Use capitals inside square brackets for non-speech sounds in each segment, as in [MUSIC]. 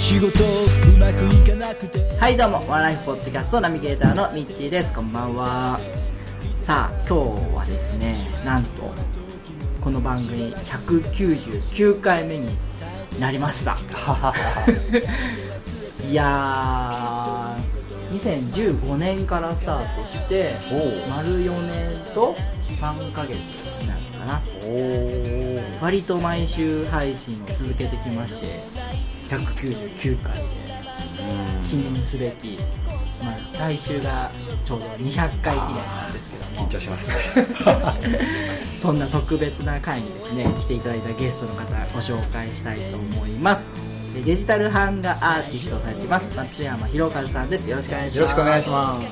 仕事うまくいかなくて。はいどうもワンライフポッドキャストナビゲーターのミッチーです。こんばんは。さあ今日はですねなんとこの番組199回目になりました。[LAUGHS] いやー2015年からスタートして丸4年と3ヶ月になるのかな。割と毎週配信を続けてきまして199回で記念すべき、まあ、来週がちょうど200回記念なんですけども。緊張しますね。[LAUGHS] そんな特別な回にですね来ていただいたゲストの方ご紹介したいと思います。でデジタル版画アーティストをされています。松山弘和さんです。よろしくお願いします。よろしくお願いします。よ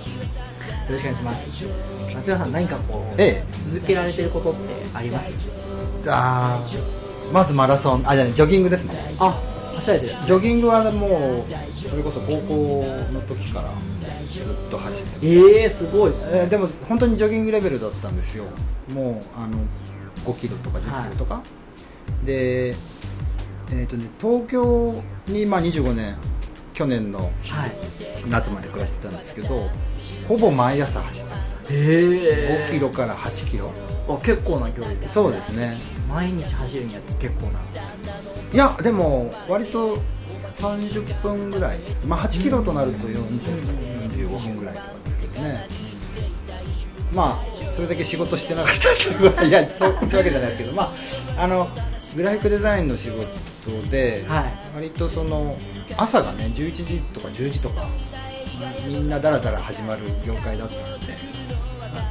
ろしくお願いします。松山さん何かこう、ええ。続けられてることってあります？あーまずマラソンあじゃあねジョギングですね。あ走られてる。ジョギングはもうそれこそ高校の時からずっと走ってええー、すごいですね。えーでも本当にジョギングレベルだったんですよ。もうあの5キロとか10キロとか、でえーとね、東京にまあ25年去年のはい。夏まで暮らしてたんですけどほぼ毎朝走ってます。え5キロから8キロ。あ結構な距離ですそうですね。毎日走るには結構ないやでも割と30分ぐらいです。まあ8キロとなると40 45分ぐらいとかですけどね。まあそれだけ仕事してなかったっていういやそういうわけじゃないですけど。まああのグラフィックデザインの仕事で、はい。割とその朝がね11時とか10時とかみんなだらだら始まる業界だったので。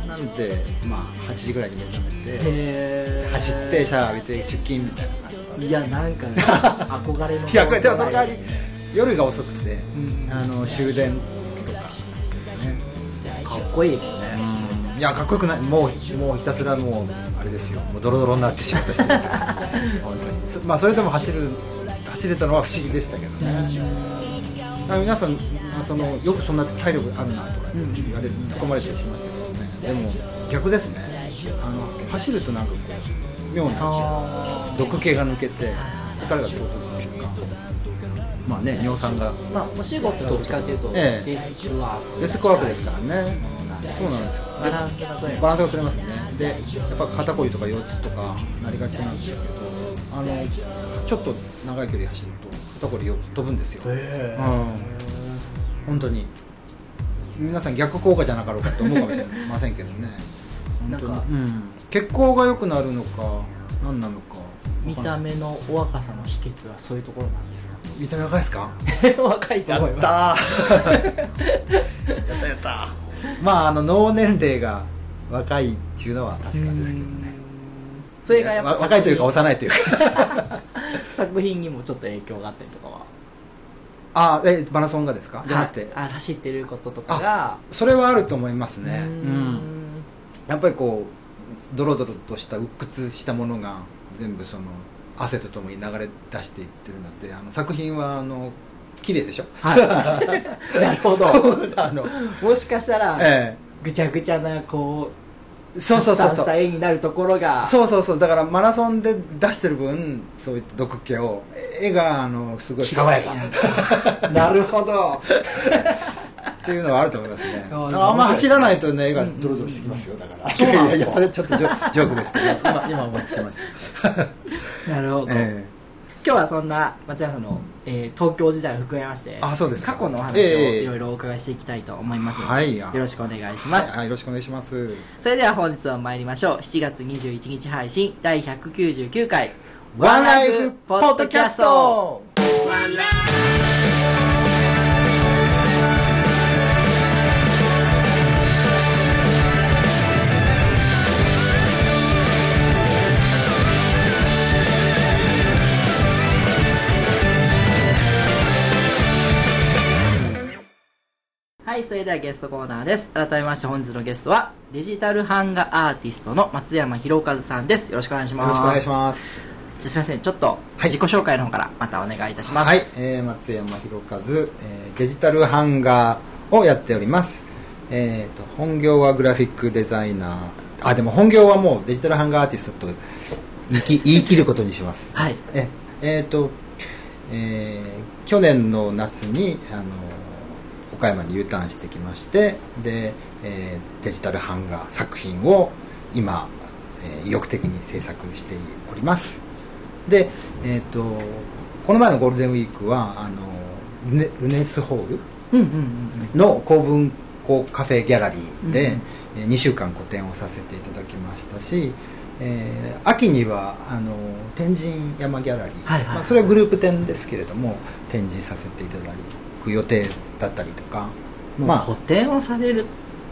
ななのでまあ8時ぐらいに目覚めてへ走ってシャワー浴びて出勤みたいないやなんかね [LAUGHS] 憧れのいやでもその代わり夜が遅くて、ん。あの終電とかですね、かっこいいですねいやかっこよくない。もうもうひたすらもうあれですよ。もうドロドロになって仕事してる [LAUGHS] 本当に。そまあそれでも走る走れたのは不思議でしたけどね、あ皆さんあそのよくそんな体力あるなとか言われる、突っ込まれたりしましたけどね。でも逆ですね。あの走るとなんかこう妙なあ毒気が抜けて疲れが取れるっていうか。まあね尿酸が。ーまあお仕事はどっちかというとええ。デスクワーク。デスクワークですからね。そうなんですよ。バランスが取れるバランスが取れますね。でやっぱ肩こりとか腰痛とかなりがちなんですけどあのちょっと長い距離走ると肩こりよ飛ぶんですよ、へうん。本当に。皆さん逆効果じゃなかろうかと思うかもしれませんけどね。本当に。なんかうん、血行が良くなるのか何なのか。見た目のお若さの秘訣はそういうところなんですか？見た目若いですか？[LAUGHS] 若いと思います。たー。[LAUGHS] やったやった。まああの脳年齢が若いっていうのは確かですけどね。それがやっぱわ若いというか幼いというか。[LAUGHS] 作品にもちょっと影響があったりとかは？あえマラソンがですか？じゃなくて。はあ走ってることとかが。それはあると思いますね。ううん。ん。やっぱりこうドロドロとした鬱屈したものが全部その汗とともに流れ出していってるのであの作品はあの綺麗でしょ？はい。[LAUGHS] なるほど。[LAUGHS] あのもしかしたら、えぐちゃぐちゃなこうえそうそうそうそう絵になるところがそうそうそう。だからマラソンで出してる分そういった毒気を絵があのすごい。爽やか。[LAUGHS] なるほどっていうのはあると思いますね。[LAUGHS] ああんま走らないとね絵がドロドロしてきますよだから。いやいやそれちょっとジョジョークですけど今今思いつきました。[LAUGHS] なるほど、え今日はそんな松山さんの、えー東京時代を含めましてあそうですか。過去のお話をええいろいろお伺いしていきたいと思いますので、はい。よろしくお願いしえます、はい、よろしくお願いします。それでは本日は参りましょう。7月21日配信第199回ワンライフポッドキャストはいそれではゲストコーナーです。改めまして本日のゲストはデジタル版画アーティストの松山博和さんです。よろしくお願いします。よろしくお願いします。じゃあすみませんちょっとはい。自己紹介の方からまたお願いいたします。はい、えー松山博和、えーデジタルハンガーをやっております。えーと本業はグラフィックデザイナー。あでも本業はもうデジタルハンガーアーティストと言いき [LAUGHS] 言い切ることにします。はい。ええーと、えー去年の夏にあの岡山に U ターンしてきましてで、えーデジタル版画作品を今、えー意欲的に制作しております。で、えー、とこの前のゴールデンウィークはあのルネルネスホールの公文庫カフェギャラリーで、うんうん。えー2週間個展をさせていただきましたし、えー秋にはあの天神山ギャラリー、はいはいはい。まあ、それはグループ展ですけれども展示させていただく予定だったりとか。もあ。個展をされる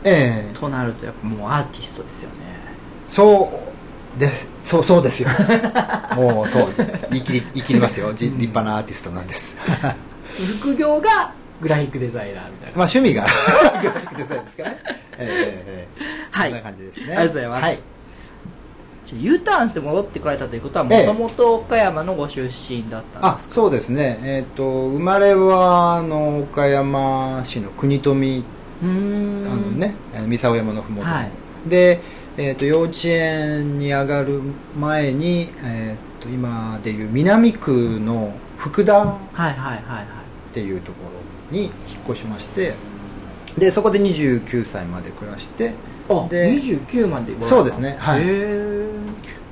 ええ。となるとやっぱもうアーティストですよね。そうです。そうそうですよ。[LAUGHS] もうそう言い切り言い切りますよ。じ立派なアーティストなんです。[LAUGHS] 副業がグラフィックデザイナーみたいな。まあ趣味が [LAUGHS] グラフィックデザインですかね。ええええはい。こんな感じですね。ありがとうございます。はいじゃあ U ターンして戻ってこられたということはもええ。ともと岡山のご出身だったんあですか？そうですね。えっ、と生まれはあの岡山市の国富。あのね、えー三沢山のふもと、はい。で、えー、と幼稚園に上がる前に、えー、と今でいう南区の福田っていうところに引っ越しましてでそこで29歳まで暮らしてあで29までそうですね。はい。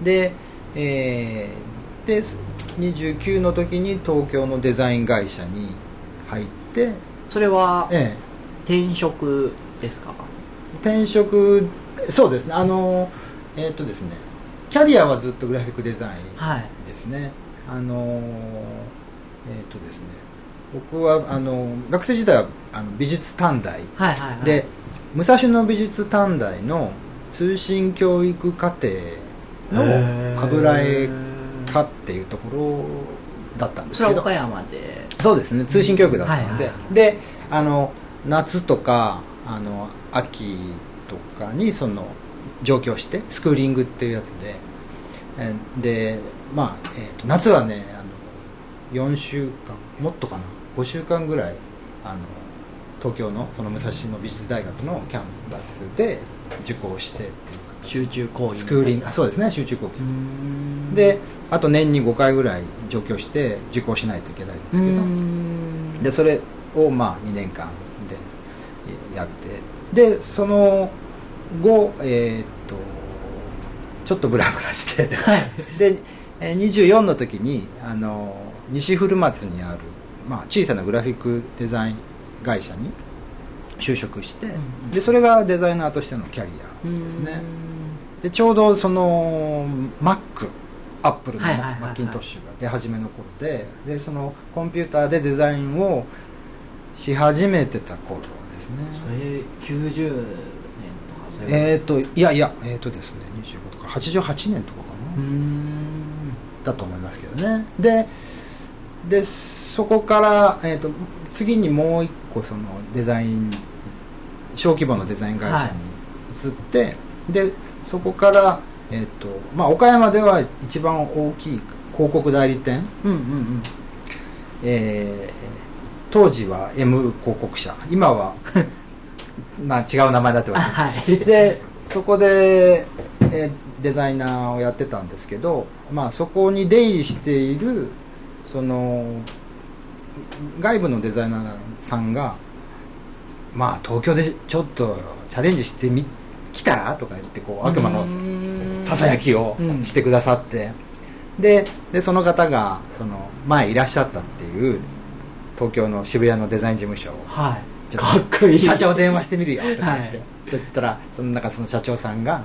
で,、えーで29の時に東京のデザイン会社に入って、それはえ転職ですか？え転職そうですね。あのえっ、とですね。キャリアはずっとグラフィックデザインはい。ですね。あのえっ、とですね。僕はあの学生時代はあの美術短大はいはいはい。で、武蔵野美術短大の通信教育課程の油絵科っていうところだったんですけど。岡山で？そうですね。通信教育だったので、はいはい。はであの夏とかあの秋とかにその上京してスクーリングっていうやつで。えーでまあ、えーと夏はねあの4週間もっとかな？5週間ぐらいあの東京のその武蔵野美術大学のキャンバスで受講してっていう形。集中講義。スクーリングあそうですね。集中講義。であと年に5回ぐらい上京して受講しないといけないんですけど。でそれをまあ2年間でやって。でその後えーっとちょっとブラブラして。[LAUGHS] でえー24の時にあの西古松にある、まあ、小さなグラフィックデザイン会社に就職して、でそれがデザイナーとしてのキャリアですね。でちょうどその Mac アップルのマッキントッシュが出始めの頃ででそのコンピューターでデザインをし始めてた頃ですね。それ90年とかそういうえっ、といやいやえっ、とですね25とか88年とかかな、ん。だと思いますけどね。ででそこから、えー、と次にもう一個そのデザイン小規模のデザイン会社に移って、でそこから、えーとまあ、岡山では一番大きい広告代理店、うんうんうん。えー当時は M 広告社。今は [LAUGHS] まあ違う名前になってます、はい。[LAUGHS] でそこで、えーデザイナーをやってたんですけど、まあ、そこに出入りしているその外部のデザイナーさんがまあ東京でちょっとチャレンジしてみ来たら？とか言ってこう悪魔のささやきをうん。してくださって、ででその方がその前いらっしゃったっていう東京の渋谷のデザイン事務所はい。かっこいい。社長電話してみるよとか言って、はい。言ったらその中その社長さんが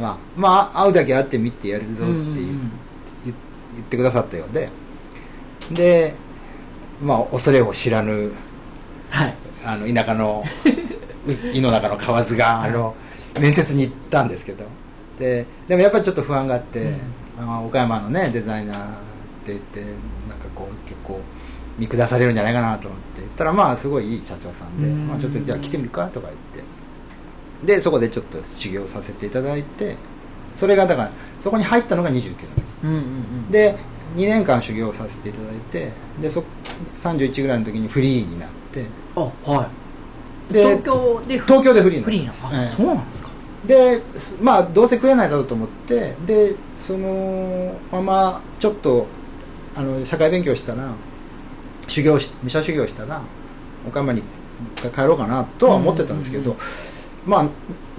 まあ、まあ、会うだけ会ってみてやるぞって言ってくださったようででまあ恐れを知らぬはい。あの田舎の [LAUGHS] 井の中の河津があの面接に行ったんですけど。ででもやっぱりちょっと不安があって、うん。あ岡山のねデザイナーって言ってなんかこう結構見下されるんじゃないかなと思って言ったらまあすごいいい社長さんで、うん。まあ、ちょっとじゃあ来てみるか？とか言って。でそこでちょっと修行させていただいてそれがだからそこに入ったのが29の時うんうんうん。で2年間修行させていただいてでそ31ぐらいの時にフリーになって。あはい。で東京で東京でフリーにフリーなそうなんですか。ですまあどうせ食えないだろうと思ってでそのままちょっとあの社会勉強したら修行し武者修行したら岡山に帰ろうかなとは思ってたんですけど、まあ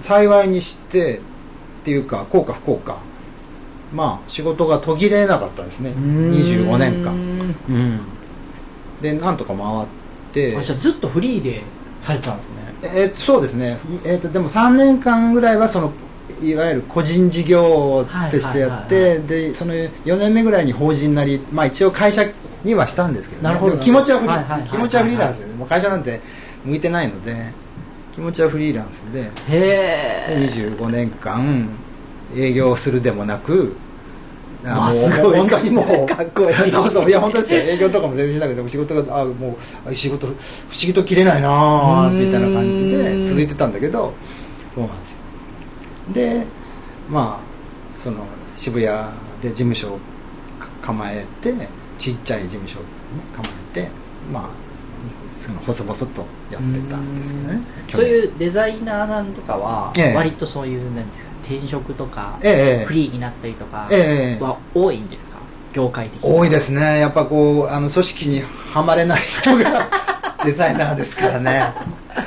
幸いにしてっていうか幸か不幸かまあ仕事が途切れなかったですね。25年間。うん。でなんとか回って。あじゃあずっとフリーでされてたんですね。えーそうですね、えー、とでも3年間ぐらいはそのいわゆる個人事業としてやって、はいはいはいでその4年目ぐらいに法人なり、まあ、一応会社にはしたんですけど,、なるほど。気持ちはフリー、はいはい気持ちはフリーランスですもう会社なんて向いてないので気持ちはフリーランスででへえ25年間営業するでもなくあわもうすごい。本当にもう [LAUGHS] かっこいい。そうそういや本当ですよ。営業とかも全然しなくても仕事があもうあ仕事不思議と切れないなみたいな感じで続いてたんだけどそうなんですよ。でまあその渋谷で事務所をか構えてちっちゃい事務所を、ね、構えてまあその細々とやってたんですけどね。そういうデザイナーさんとかはええ。割とそういうなんていうか転職とかええフリーになったりとかええは多いんですか？業界的に。多いですね。やっぱこうあの組織にはまれない人が [LAUGHS] デザイナーですからね。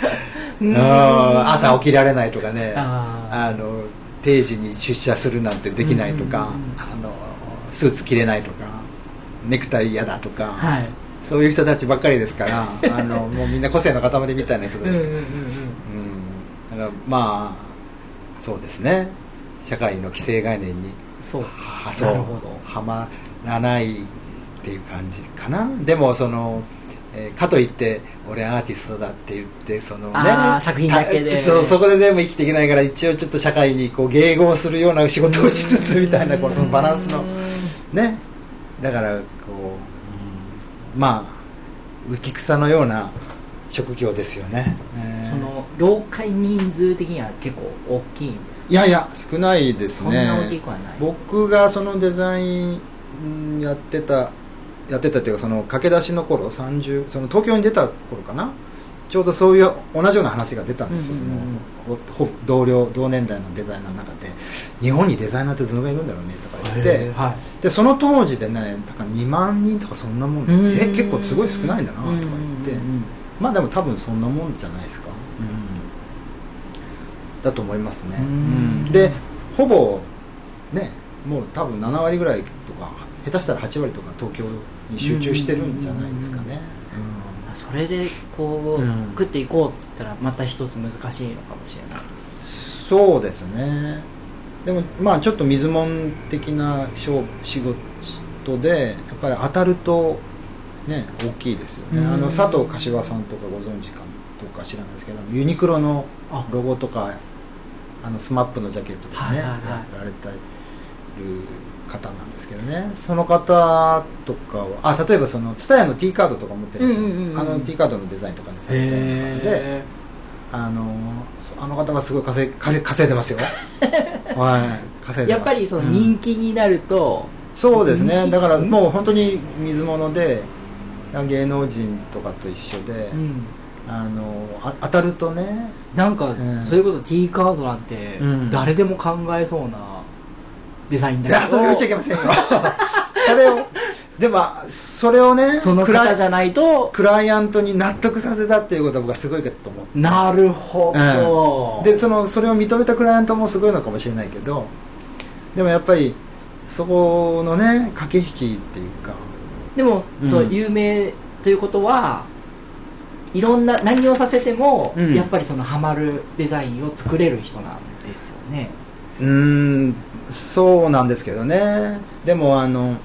[LAUGHS] うん。朝起きられないとかね。あの定時に出社するなんてできないとか、うんうんうんあのスーツ着れないとかネクタイ嫌だとか、はい。そういう人たちばっかりですからあのもうみんな個性の塊みたいな人です、うんうんうん。うん。だからまあそうですね。社会の既成概念にそうはなるほど。はまらないっていう感じかな。でもその、えーかといって俺アーティストだって言ってそのね作品だけで。たそこででも生きていけないから一応ちょっと社会にこう迎合するような仕事をしつつみたいなこのバランスのね。だからこう、うん。まあ浮き草のような職業ですよね、えーその業界人数的には結構大きいんですか？いやいや少ないですね。そんな大きくはない。僕がそのデザインやってたやってたっていうかその駆け出しの頃30その東京に出た頃かな？ちょうどそういう同じような話が出たんですよ、うんうんうん。そのほ同僚同年代のデザイナーの中で日本にデザイナーってどのぐらいいるんだろうねとか言って、はい。でその当時でねだから2万人とかそんなもんでうん。え結構すごい少ないんだなとか言って。まあでも多分そんなもんじゃないですか、だと思いますね、うん。うん。でほぼねもう多分7割ぐらいとか下手したら8割とか東京に集中してるんじゃないですかね、それでこう、うん。食っていこうって言ったらまた一つ難しいのかもしれない。そうですね。でもまあちょっと水門的な仕仕事でやっぱり当たるとね大きいですよね、うん。あの佐藤可士和さんとかご存知かとか知らないですけどユニクロのあ。ロゴとかあの SMAP のジャケットとかね、はいはいはい。やられてる方なんですけどね。その方とかはあ例えばその TSUTAYA の T カードとか持ってるんですよ、うんうんうんうん。あの T カードのデザインとかでされてる方であのあの方はすごい稼い稼い稼いでますよ。[LAUGHS] はい。稼いでますやっぱりそのうん人気になると、そうですね。だからもう本当に水物で芸能人とかと一緒で、うんあのあ当たるとね。なんか、ん。それこそ T カードなんてうん。誰でも考えそうなデザインいだけど。やそれ言っちゃいけませんよ。[LAUGHS] それをでもそれをねそのクライ方じゃないとクライアントに納得させたっていうことは僕はすごいかと思うなるほど、でそのそれを認めたクライアントもすごいのかもしれないけどでもやっぱりそこのね駆け引きっていうか。でも、うん。そう有名ということはいろんな何をさせても、うん。やっぱりそのハマるデザインを作れる人なんですよね。うーん。そうなんですけどね。でもあの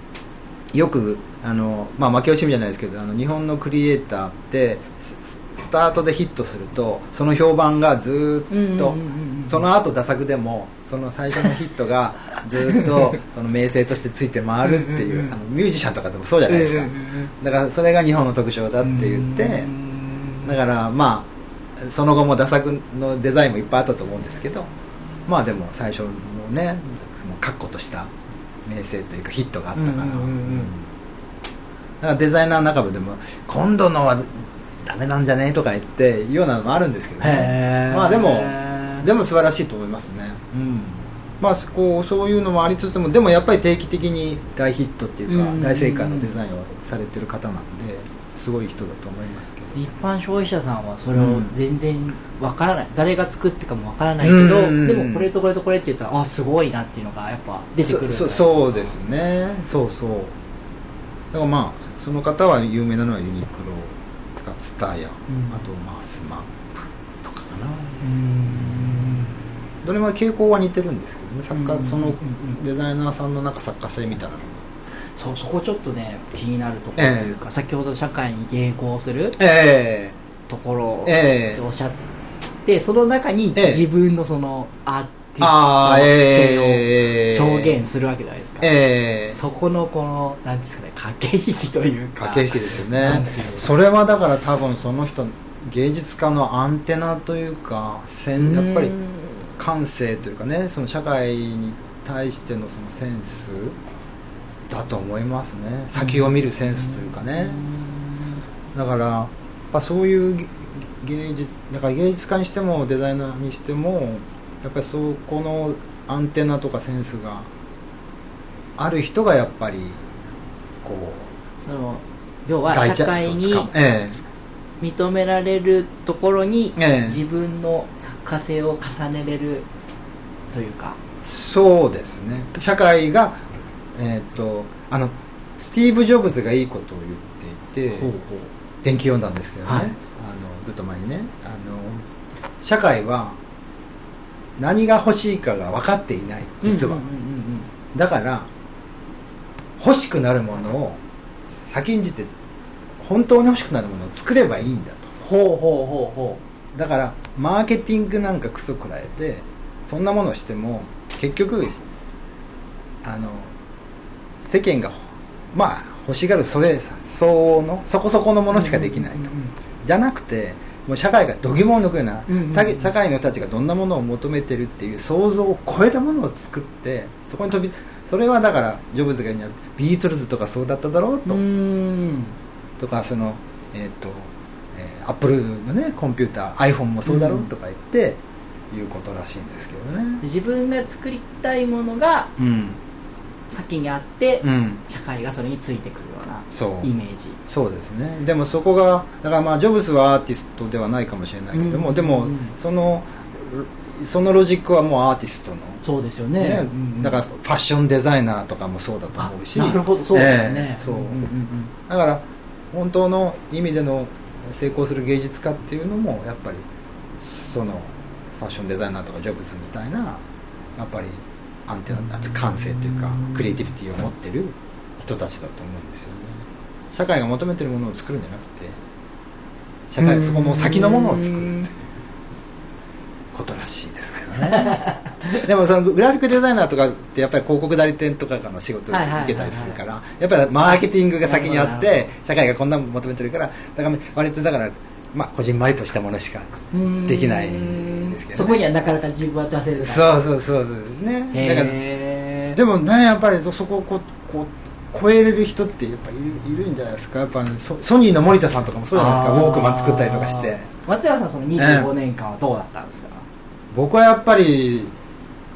よくあの、まあ、負け惜しみじゃないですけどあの日本のクリエイターってスタートでヒットするとその評判がずーっと、その後打作でもその最初のヒットが [LAUGHS] ずーっとその名声としてついて回るっていうあのミュージシャンとかでもそうじゃないですか、だからそれが日本の特徴だって言って、うんだからまあその後も打作のデザインもいっぱいあったと思うんですけどまあでも最初のね確固とした名声というかヒットがあったから、うんうんうんうん。だからデザイナーの中でも今度のはダメなんじゃね？とか言っていうようなのもあるんですけどね。まあでもでも素晴らしいと思いますね。うん。まあこうそういうのもありつつもでもやっぱり定期的に大ヒットっていうか、うん。大正解のデザインをされてる方なんですごい人だと思いますけど。一般消費者さんはそれをうん。全然わからない、誰が作ってかもわからないけど、うん。うんうんでもこれとこれとこれって言ったらあすごいなっていうのがやっぱ出てくるそそそうですね。そうそう。だからまあその方は有名なのはユニクロとか TSUTAYA、ん。あとまあ SMAP とかかな。うん。どれも傾向は似てるんですけどね。作家、うん。そのデザイナーさんのなんか作家性みたいなのがそうそこちょっとね気になるところというか、先ほど社会に迎合するえところええ。っておっしゃってその中にええ。自分のそのアーティストええ性を表現するわけじゃないですか、ええ。そこのこのなんですかね駆け引きというか。駆け引きですよねそれはだから多分その人芸術家のアンテナというかやっぱりうん感性というかねその社会に対してのそのセンスだと思いますね。先を見るセンスというかね。だからやっぱそういうげ芸術だから芸術家にしてもデザイナーにしてもやっぱりそこのアンテナとかセンスがある人がやっぱりこうその要は社会に認められるところにええ。自分の作家性を重ねれるというか。えそうですね。社会がえっ、とあのスティーブ・ジョブズがいいことを言っていて電気読んだんですけどね、はい。あのずっと前にね。あの社会は何が欲しいかが分かっていない実は、だから欲しくなるものを先んじて本当に欲しくなるものを作ればいいんだと。ほうほうほうほだからマーケティングなんかクソくらえてそんなものをしても結局あの世間がまあ欲しがるそれ相応のそこそこのものしかできないと、うんうんうんじゃなくてもう社会が度肝を抜くような、うんうん社会の人たちがどんなものを求めてるっていう想像を超えたものを作ってそこに飛びそれはだからジョブズが言うにはビートルズとかそうだっただろうと、うーん。とかそのえっ、と、えー、アップルのねコンピューター iPhone もそうだろうとか言って、いうことらしいんですけどね。自分が作りたいものがうん先にあって、うん。社会がそれについてくるようなイメージ。そうですね。でもそこがだからまあジョブズはアーティストではないかもしれないけども、うん。でもそのそのロジックはもうアーティストの。そうですよね。ね。うんだからファッションデザイナーとかもそうだと思うし。なるほど。そうですね、ええそう、んんうん。だから本当の意味での成功する芸術家っていうのもやっぱりそのファッションデザイナーとかジョブズみたいなやっぱりアンテナ感性というかクリエイティビティを持ってる人たちだと思うんですよね。社会が求めてるものを作るんじゃなくて社会そこの先のものを作るっていうことらしいですけどね。[LAUGHS] でもそのグラフィックデザイナーとかってやっぱり広告代理店とかからの仕事を受けたりするからやっぱりマーケティングが先にあって社会がこんなの求めてるからだから割とだからまあこじんまりとしたものしかうんできないね。そこにはなかなか自分は出せるそうそうそうそうですね。だからへでもねやっぱりそこをこうこう超えれる人ってやっぱいるいるんじゃないですか。やっぱソソニーの森田さんとかもそうじゃないですか。ウォークマン作ったりとかして。松山さんその25年間はどうだったんですか、僕はやっぱり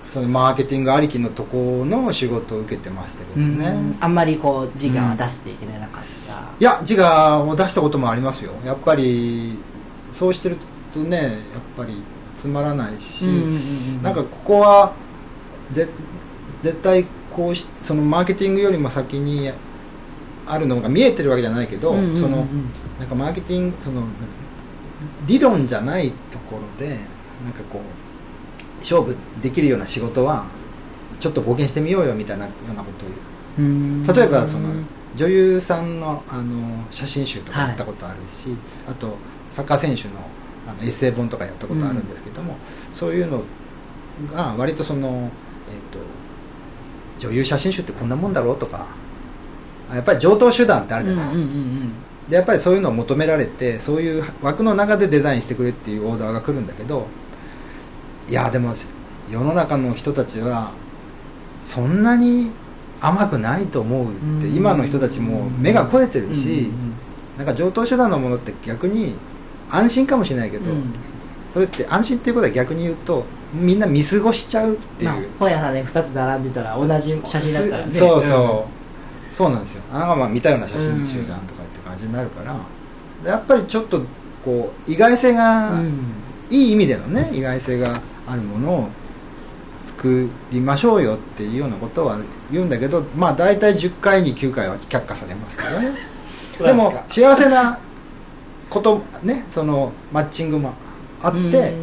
そのマーケティングありきのとこの仕事を受けてましたけどね、あんまりこう自我は出していけなかった、いや自我を出したこともありますよ。やっぱりそうしてるとねやっぱりつまらないし、なんかここはぜ絶対こうしそのマーケティングよりも先にあるのが見えてるわけじゃないけど、そのなんかマーケティングその理論じゃないところでなんかこう勝負できるような仕事はちょっと冒険してみようよみたいなようなことを言う。うん。例えばその女優さんのあの写真集とかやったことあるし、あとサッカー選手のあのエッセイ本とかやったことあるんですけども、そういうのが割とその、えー、と女優写真集ってこんなもんだろうとかやっぱり上等手段ってあるじゃないですか、でやっぱりそういうのを求められてそういう枠の中でデザインしてくれっていうオーダーが来るんだけどいやでも世の中の人たちはそんなに甘くないと思うって今の人たちも目が肥えてるしなんか上等手段のものって逆に安心かもしれないけど、それって安心っていうことは逆に言うとみんな見過ごしちゃうっていう、まあ、本屋さんで2つ並んでたら同じ写真だったらね。そうそう、うん、そうなんですよ。あなたまあ見たような写真集じゃんとかって感じになるから、やっぱりちょっとこう意外性が、うん、いい意味でのね意外性があるものを作りましょうよっていうようなことは言うんだけどまあ大体10回に9回は却下されますけどね。[LAUGHS] でも幸せなことねそのマッチングもあって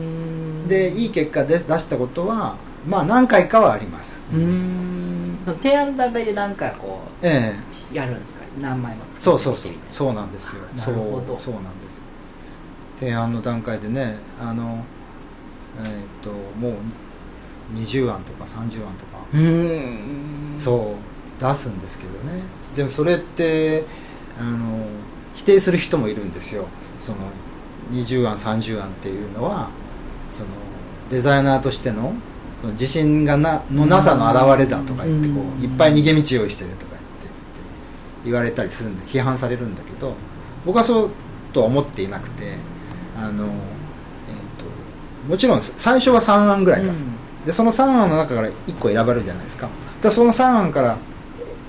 でいい結果で出したことはまあ何回かはあります。うん。提案段階で何回こう、ええ、やるんですか？何枚もそうそうそう。そうなんですよ。なるほど。そうなんです。提案の段階でねあのえー、っともう20案とか30案とか。そう出すんですけどね。でもそれってあの否定する人もいるんですよ。その20案30案っていうのはそのデザイナーとしてのその自信がなのなさの表れだとか言ってこういっぱい逃げ道用意してるとか言って言われたりするんで批判されるんだけど僕はそうとは思っていなくてあの、えーと、もちろん最初は3案ぐらい出す、うん、でその3案の中から1個選ばれるじゃないですか。でその3案から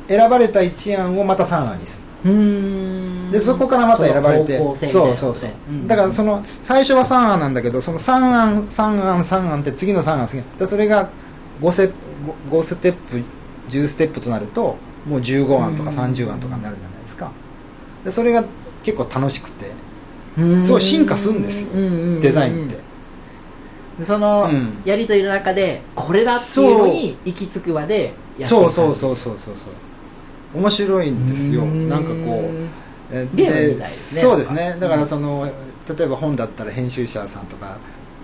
選ばれた1案をまた3案にするでそこからまた選ばれて。そうそうそう、う。ん、だからその最初は3案なんだけどその3案3案3案って次の3案次でそれが5セ 5, 5ステップ10ステップとなるともう15案とか30案とかになるじゃないですか。でそれが結構楽しくて。すごい進化するんですよ。デザインって。そのやり取りの中でこれだっていうのに行き着くまでやってそうそうそうそうそうそう面白いんですよ。なんかこう。で、ね、そうですね。だからその、例えば本だったら編集者さんとか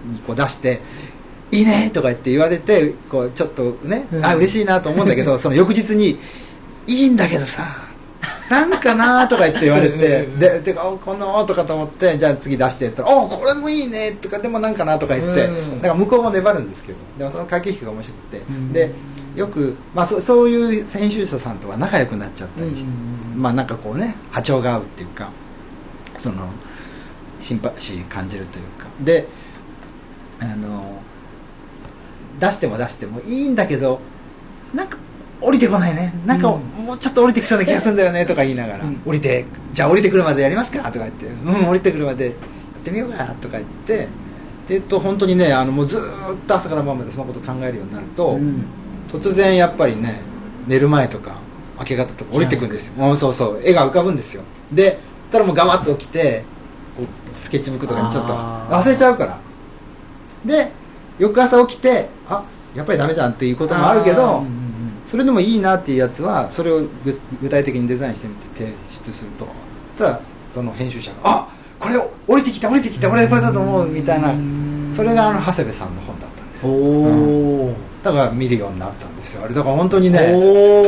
にこう出して「いいね!」とか言って言われてこうちょっとね、うん、あ嬉しいなと思うんだけど [LAUGHS] その翌日に「いいんだけどさなんかな?」とか言って言われて「ででこの」とかと思ってじゃあ次出してったら「おこれもいいね」とかでもなんかなとか言って、うん、だから向こうも粘るんですけどでもその駆け引きが面白くて、うん、でよく、まあ、そそういう編集者さんとは仲良くなっちゃったりして、まあなんかこうね波長が合うっていうかそのシンパシー感じるというか。であの出しても出してもいいんだけどなんか降りてこないね。なんか、もうちょっと降りてきそうな気がするんだよねとか言いながら、うん、降りてじゃあ降りてくるまでやりますかとか言って。うん降りてくるまでやってみようかとか言って。でと本当にねあのもうずっと朝から晩までそのこと考えるようになると、うん突然やっぱりね寝る前とか明け方とか降りてくるんですよ。そうそう絵が浮かぶんですよ。でたらもうガバッと起きてこうスケッチブックとかにちょっと忘れちゃうから。で翌朝起きてあやっぱりダメじゃんっていうこともあるけど、それでもいいなっていうやつはそれを具体的にデザインしてみて提出すると。たらその編集者が「あこれ降りてきた降りてきた俺これだと思う」みたいな。それがあの長谷部さんの本だったんです。おお、うんだから見るようになったんですよ。あれだから本当にね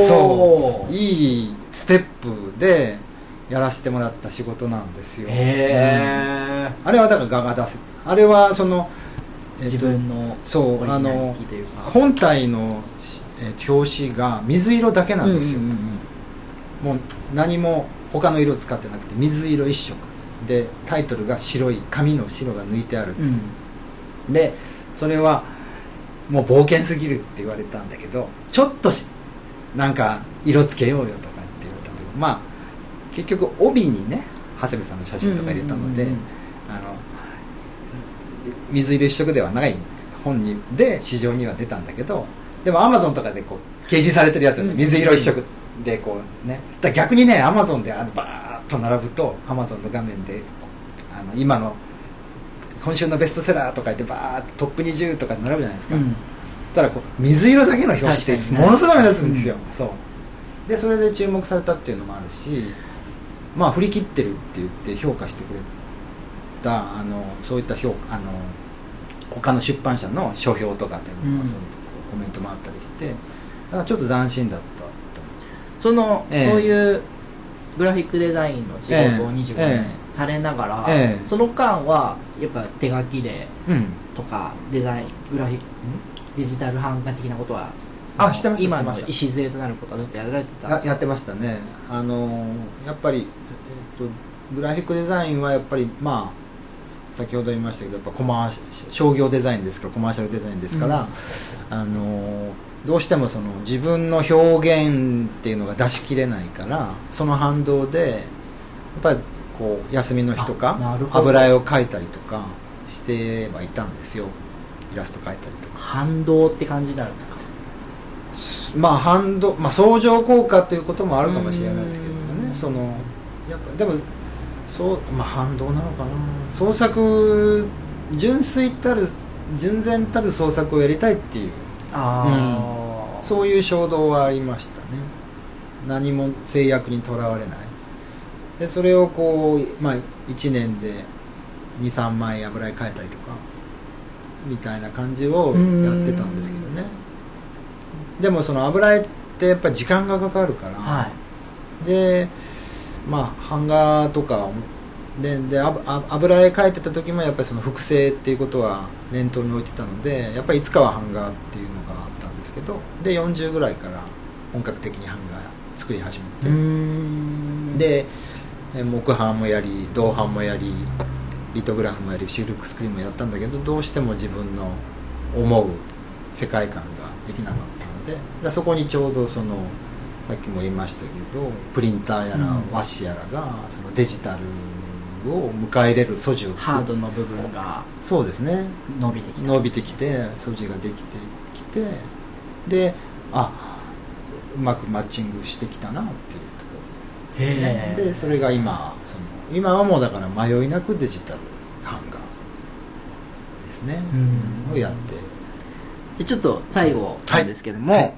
そういいステップでやらせてもらった仕事なんですよ、うん、あれはだから画が出せあれはその、えっと、自分のそうあの本体の、えー、表紙が水色だけなんですよ、うんうんうん、もう何も他の色使ってなくて水色一色。でタイトルが白い紙の白が抜いてある、うん、でそれはもう冒険すぎるって言われたんだけどちょっとなんか色つけようよとかって言われたんだけどまあ結局帯にね長谷部さんの写真とか入れたので、あの水色一色ではない本にで市場には出たんだけどでもアマゾンとかでこう掲示されてるやつ、ね、水色一色でこうね。だ逆にねアマゾンであのバーッと並ぶとアマゾンの画面であの今の今週のベストセラーとか言ってバーッとトップ20とか並ぶじゃないですか、うん、ただこう水色だけの表紙ってものすごい目立つんですよ、うん、そう。でそれで注目されたっていうのもあるしまあ振り切ってるって言って評価してくれたあのそういった評あの他の出版社の書評とかっていうのうん。そういうコメントもあったりしてだからちょっと斬新だったと。その、ええ。そういうグラフィックデザインの仕事をええ。25え年されながら、ええ。その間はやっぱ手書きでうん。とかデザイングラフィックん？デジタル版画的なことはあしてました今の礎となることはずっとやられてたややってましたね。あのやっぱり、えっと、グラフィックデザインはやっぱりまあ先ほど言いましたけどやっぱコマーシ商業デザインですからコマーシャルデザインですから、あのどうしてもその自分の表現っていうのが出し切れないからその反動でやっぱりこう休みの日とか油絵を描いたりとかしてはいたんですよ。イラスト描いたりとか。反動って感じになるんですか？まあ反動、まあ、相乗効果ということもあるかもしれないですけどもうん。ねそのやっぱでもそう、まあ、反動なのかな。創作純粋たる純然たる創作をやりたいっていう。ああ、そういう衝動はありましたね。何も制約にとらわれないでそれをこう、まあ、1年で23枚油絵描いたりとかみたいな感じをやってたんですけどね。でもその油絵ってやっぱり時間がかかるから、はい。でまあ版画とかでで油絵描いてた時もやっぱりその複製っていうことは念頭に置いてたのでやっぱりいつかは版画っていうのがあったんですけどで40ぐらいから本格的に版画作り始めて、でえ木版もやり銅版もやりリトグラフもやりシルクスクリーンもやったんだけどどうしても自分の思う世界観ができなかったのででそこにちょうどそのさっきも言いましたけどプリンターやらうん和紙やらがそのデジタルを迎え入れる素地をハードの部分がそうですね。伸びてきた。伸びてきて素地ができてきてであうまくマッチングしてきたなっていうね。でそれが今その今はもうだから迷いなくデジタル版画ですね、うん。をやって。でちょっと最後なんですけども、はい。はい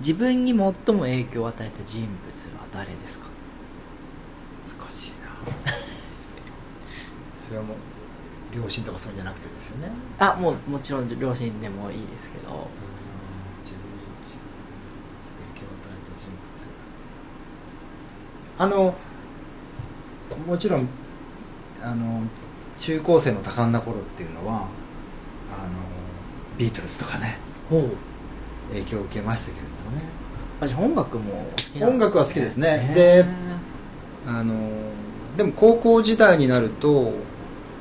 自分に最も影響を与えた人物は誰ですか？難しいな。[LAUGHS] それはもう両親とかそういうんじゃなくてですよね。あもうもちろん両親でもいいですけど。うん自分に影響を与えた人物あのもちろんあの中高生の多感な頃っていうのはあのビートルズとかね影響を受けましたけれどもね。あじゃあ音楽もお好きなんです、ね、音楽は好きですね。であのでも高校時代になると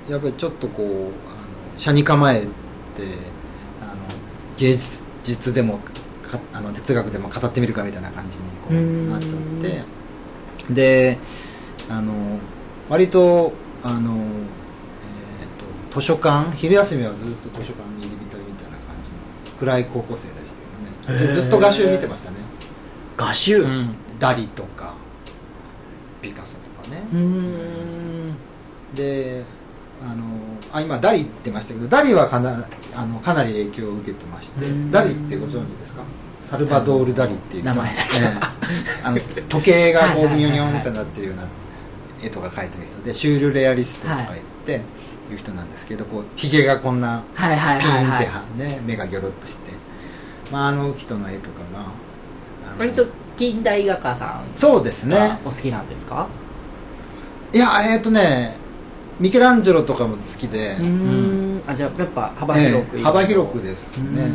やっぱりちょっとこうあの車に構えてあの芸術でもかあの哲学でも語ってみるかみたいな感じにこうなっちゃってであの割とあの、えー、と図書館昼休みはずっと図書館に入り浸りみたいな感じの暗い高校生でしたよね。でずっと画集見てましたね。画集？うダリとかピカソとかね、であのあ今ダリって言いましたけどダリはかなあのかなり影響を受けてましてうん。ダリってご存知ですか？サルバドール・ダリっていう人。名前。ええ。あの時計がこはいはいはいはいうビヨニョンってなってるような絵とか描いてる人でシュールレアリストとか言って、い。う人なんですけどこうひげがこんなはいはいピンってはいはいはね目がギョロッとして、まあ、あの人の絵とかが割と近代画家さんそうですね。がお好きなんですか？いやえっ、とねミケランジェロとかも好きで。うーん。あじゃあやっぱ幅広く、ええ幅広くですね。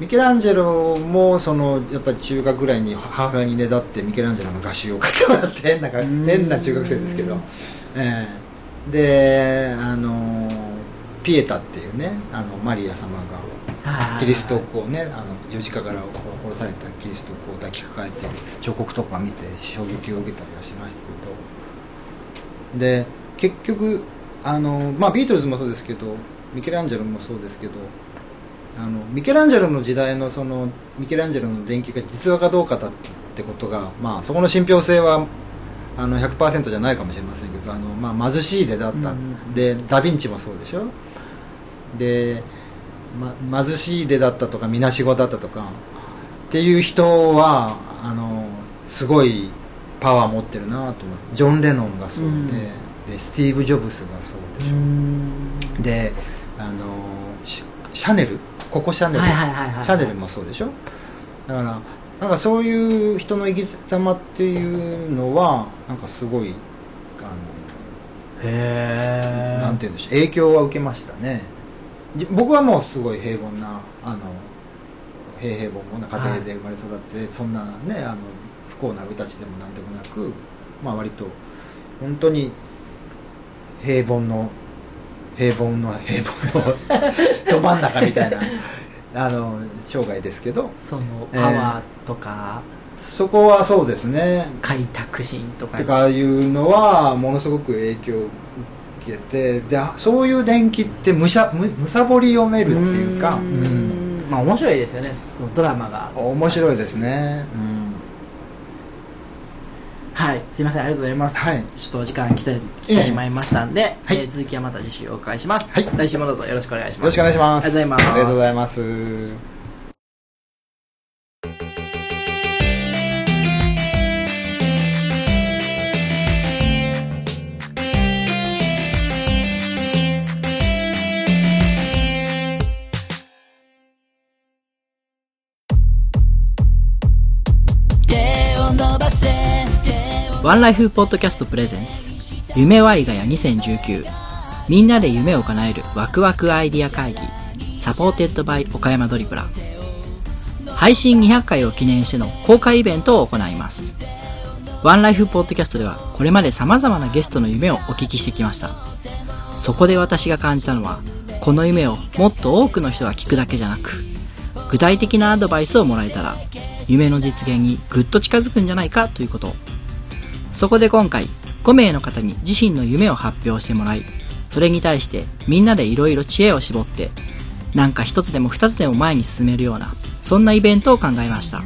ミケランジェロもそのやっぱり中学ぐらいに母親にねだってミケランジェロの画集を買ってもらって変な変な中学生ですけど、ええ。であのピエタっていうねあのマリア様がキリストをこうねあの十字架から殺されたキリストをこう抱きかかえてる彫刻とか見て衝撃を受けたりはしましたで結局あの、まあ、ビートルズもそうですけどミケランジェロもそうですけどあのミケランジェロの時代のそのミケランジェロの電気が実話かどうかだってことが、まあ、そこの信憑性はあの100%じゃないかもしれませんけどあの、まあ、貧しいでだった、うんでダ・ヴィンチもそうでしょ？で、ま、貧しいでだったとかみなしごだったとかっていう人はあのすごいパワー持ってるなと思って。ジョン・レノンがそうで、うん。でスティーブ・ジョブズがそうでしょ。であのシシャネル？ココシャネル、はいはいはいはいシャネルもそうでしょ？だからなんかそういう人の生き様っていうのはなんかすごいあのなんて言うんでしょう。影響は受けましたね。じ僕はもうすごい平凡なあの平平凡凡な家庭で生まれ育って、そんなねあの不幸な歌ちでもなんでもなくまあ割と本当に平凡の平凡の平凡の [LAUGHS] ど真ん中みたいなあの生涯ですけどそのパワーとか、そこはそうですね。開拓心とか。とかいうのはものすごく影響を受けてであそういう電気ってむしゃむむさぼり読めるっていうかーん。まあ面白いですよね。そのドラマが。うん面白いですね、うんはいすいませんありがとうございます、はい。ちょっとお時間来て来てしまいましたんで、はいえー続きはまた次週お伺いします、はい。来週もどうぞよろしくお願いします。よろしくお願いします。ありがとうございます。ありがとうございますワンライフポッドキャスト presents 夢ワイガヤ2019みんなで夢を叶えるワクワクアイディア会議。 supported by 岡山ドリブラ配信200回を記念しての公開イベントを行います。ワンライフポッドキャストではこれまで様々なゲストの夢をお聞きしてきました。そこで私が感じたのはこの夢をもっと多くの人が聞くだけじゃなく具体的なアドバイスをもらえたら夢の実現にぐっと近づくんじゃないかということ。そこで今回5名の方に自身の夢を発表してもらいそれに対してみんなでいろいろ知恵を絞ってなんか一つでも二つでも前に進めるようなそんなイベントを考えました。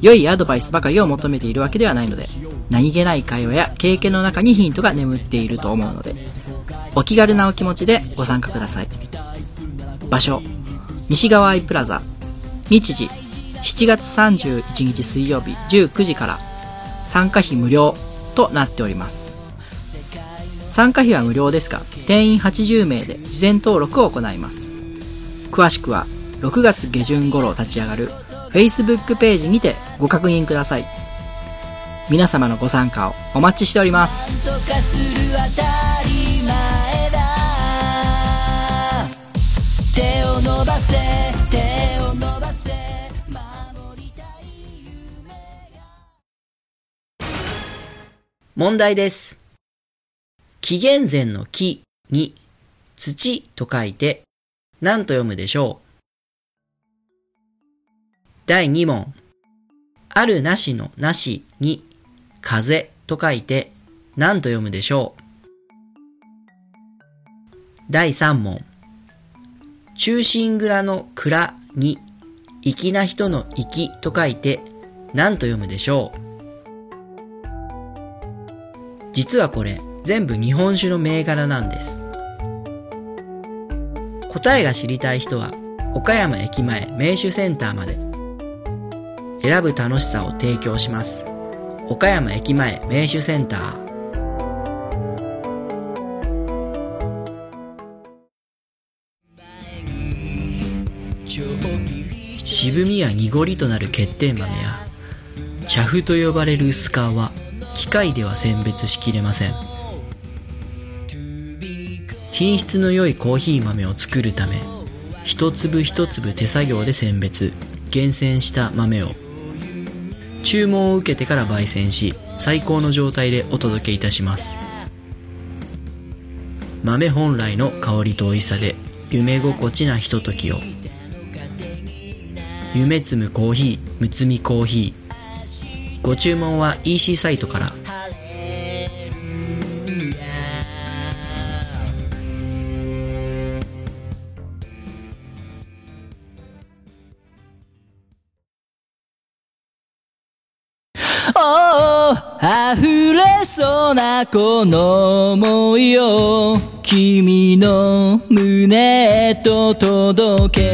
良いアドバイスばかりを求めているわけではないので何気ない会話や経験の中にヒントが眠っていると思うのでお気軽なお気持ちでご参加ください。場所西側アイプラザ日時7月31日水曜日19時から参加費無料となっております。参加費は無料ですが定員80名で事前登録を行います。詳しくは6月下旬頃立ち上がる Facebook ページにてご確認ください。皆様のご参加をお待ちしております。手を伸ばせ。問題です。紀元前の木に土と書いて何と読むでしょう第2問。あるなしのなしに風と書いて何と読むでしょう第3問。中心蔵の蔵に粋な人の粋と書いて何と読むでしょう実はこれ全部日本酒の銘柄なんです。答えが知りたい人は岡山駅前名酒センターまで。選ぶ楽しさを提供します。岡山駅前名酒センター。渋みや濁りとなる欠点豆や茶粉と呼ばれる薄皮。は機械では選別しきれません。品質の良いコーヒー豆を作るため一粒一粒手作業で選別。厳選した豆を。注文を受けてから焙煎し最高の状態でお届けいたします。豆本来の香りと美味しさで夢心地なひとときを。夢摘むコーヒーむつみコーヒー。ご注文は EC サイトからおお溢れそうなこの想いを君の胸へと届け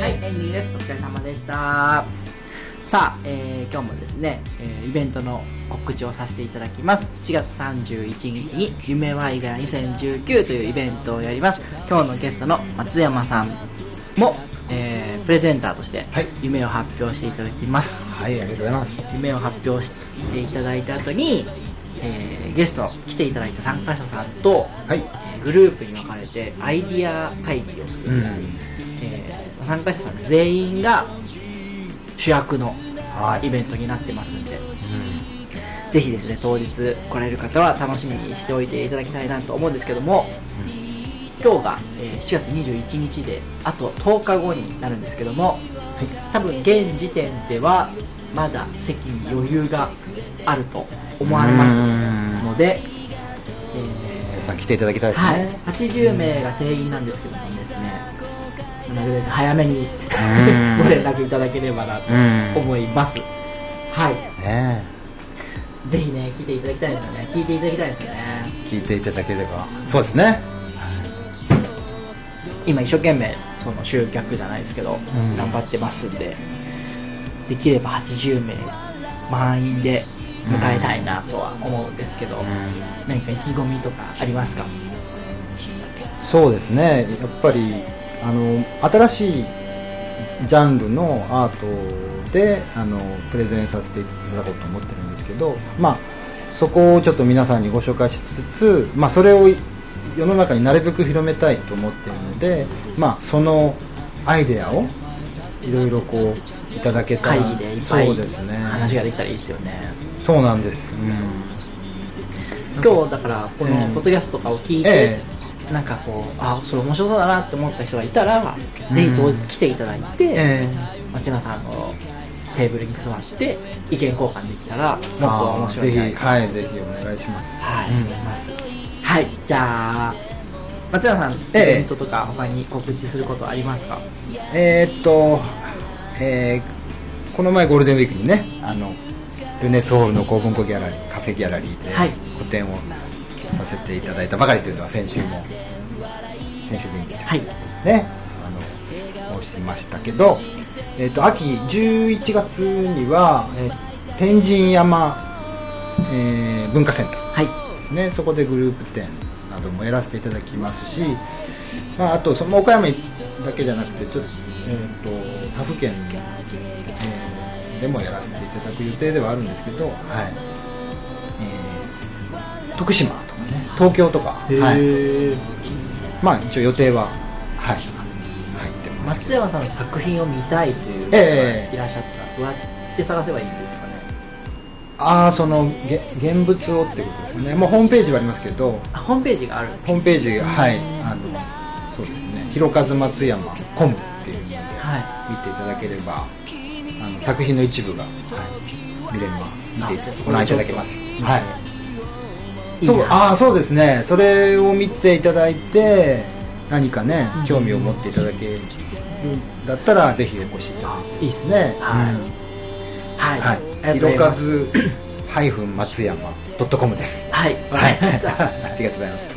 はい、エンディングです。お疲れ様でした。さあ、えー今日もですね、えーイベントの告知をさせていただきます。7月31日に「夢ワイガヤ2019」というイベントをやります。今日のゲストの松山さんも、えープレゼンターとしてはい。夢を発表していただきます、はいありがとうございます。夢を発表していただいた後に、えーゲスト来ていただいた参加者さんと、はい。えーグループに分かれてアイディア会議をする、うん。えー参加者さん全員が主役のはい。イベントになってますんで、ぜひですね当日来られる方は楽しみにしておいていただきたいなと思うんですけども、今日が、えー4月21日であと10日後になるんですけども、多分現時点ではまだ席に余裕があると思われますので、え皆さん来ていただきたいーはい。ですね、、80名が定員なんですけどもですねなるべく早めにん。ご連絡いただければなとうん。思います、はい。ねぜひね聞いていただきたいですよね。聞いていただきたいですよね。聞いていただければ。そうですね。今一生懸命その集客じゃないですけど、ん。頑張ってますんでできれば80名満員で迎えたいなとは思うんですけど、何か意気込みとかありますか？そうですね。やっぱりあの新しいジャンルのアートであのプレゼンさせていただこうと思ってるんですけどまあそこをちょっと皆さんにご紹介しつつ、まあ、それを世の中になるべく広めたいと思っているので、まあ、そのアイデアをいろいろこういただけたらそうですね。話ができたらいいですよね。そうなんです、今日だからこのうんポッドキャストとかを聞いて、えなんかこうあそれ面白そうだなって思った人がいたら、ぜひ当日来ていただいて、え町山さんのテーブルに座って意見交換できたらもっと面白いぜひかはいぜひお願いします。はい、うん。ます。はいじゃあ松山さんイえ。えベントとか他に告知することありますか、えーっと、えーこの前ゴールデンウィークにねあのルネスホールの公文庫ギャラリーカフェギャラリーではい。個展をさせていただいたばかりというのは先週も先週分にはい。ね。あの申しましたけど、えーっと秋11月には、えー天神山、えー文化センターはい。ですね。そこでグループ展などもやらせていただきますし、まあ、あとその岡山だけじゃなくてちょっと,、えー、と他府県、えーでもやらせていただく予定ではあるんですけど、はい。えー徳島ね。東京とか、はい、まあ一応予定は、はい、入ってます。松山さんの作品を見たいという方がええいらっしゃった。らどうやって探せばいいんですかね？ああそのげ現物をってことですよね。もうホームページはありますけど。あホームページがあるホームページがはい。あのそうですね「ひろかず松山コム」っていうのでは見ていただければあの作品の一部が、はい、見れるの見てあご覧いただけます。はいいそうああそうですね。それを見ていただいて何かね興味を持っていただけるんだったらぜひお越しいただいて。いいっすね。はい。うんはい、はい。ろかずハイフン松山ドットコムですはい。わかりました。[LAUGHS] ありがとうございます。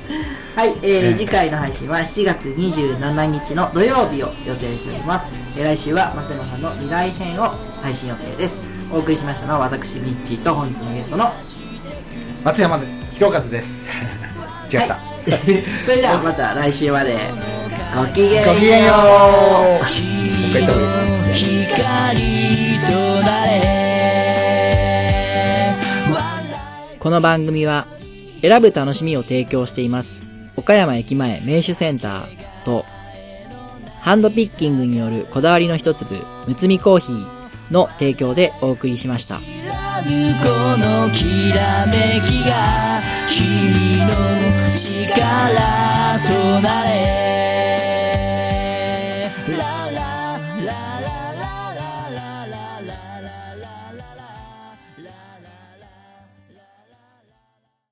はい、えーええ次回の配信は7月27日の土曜日を予定しております、えー来週は松山さんの未来編を配信予定です。お送りしましたのは私ミッチーと本日のゲストの松山ひろかずです。[LAUGHS] 違った、はい。[LAUGHS] それではまた来週まで。ごきげんよう。ごきげんよう。もう一回言った方がいいです。この番組は選ぶ楽しみを提供しています。岡山駅前名手センターとハンドピッキングによるこだわりの一粒むつみコーヒーの提供でお送りしましたこのきらめきが君の力となれ。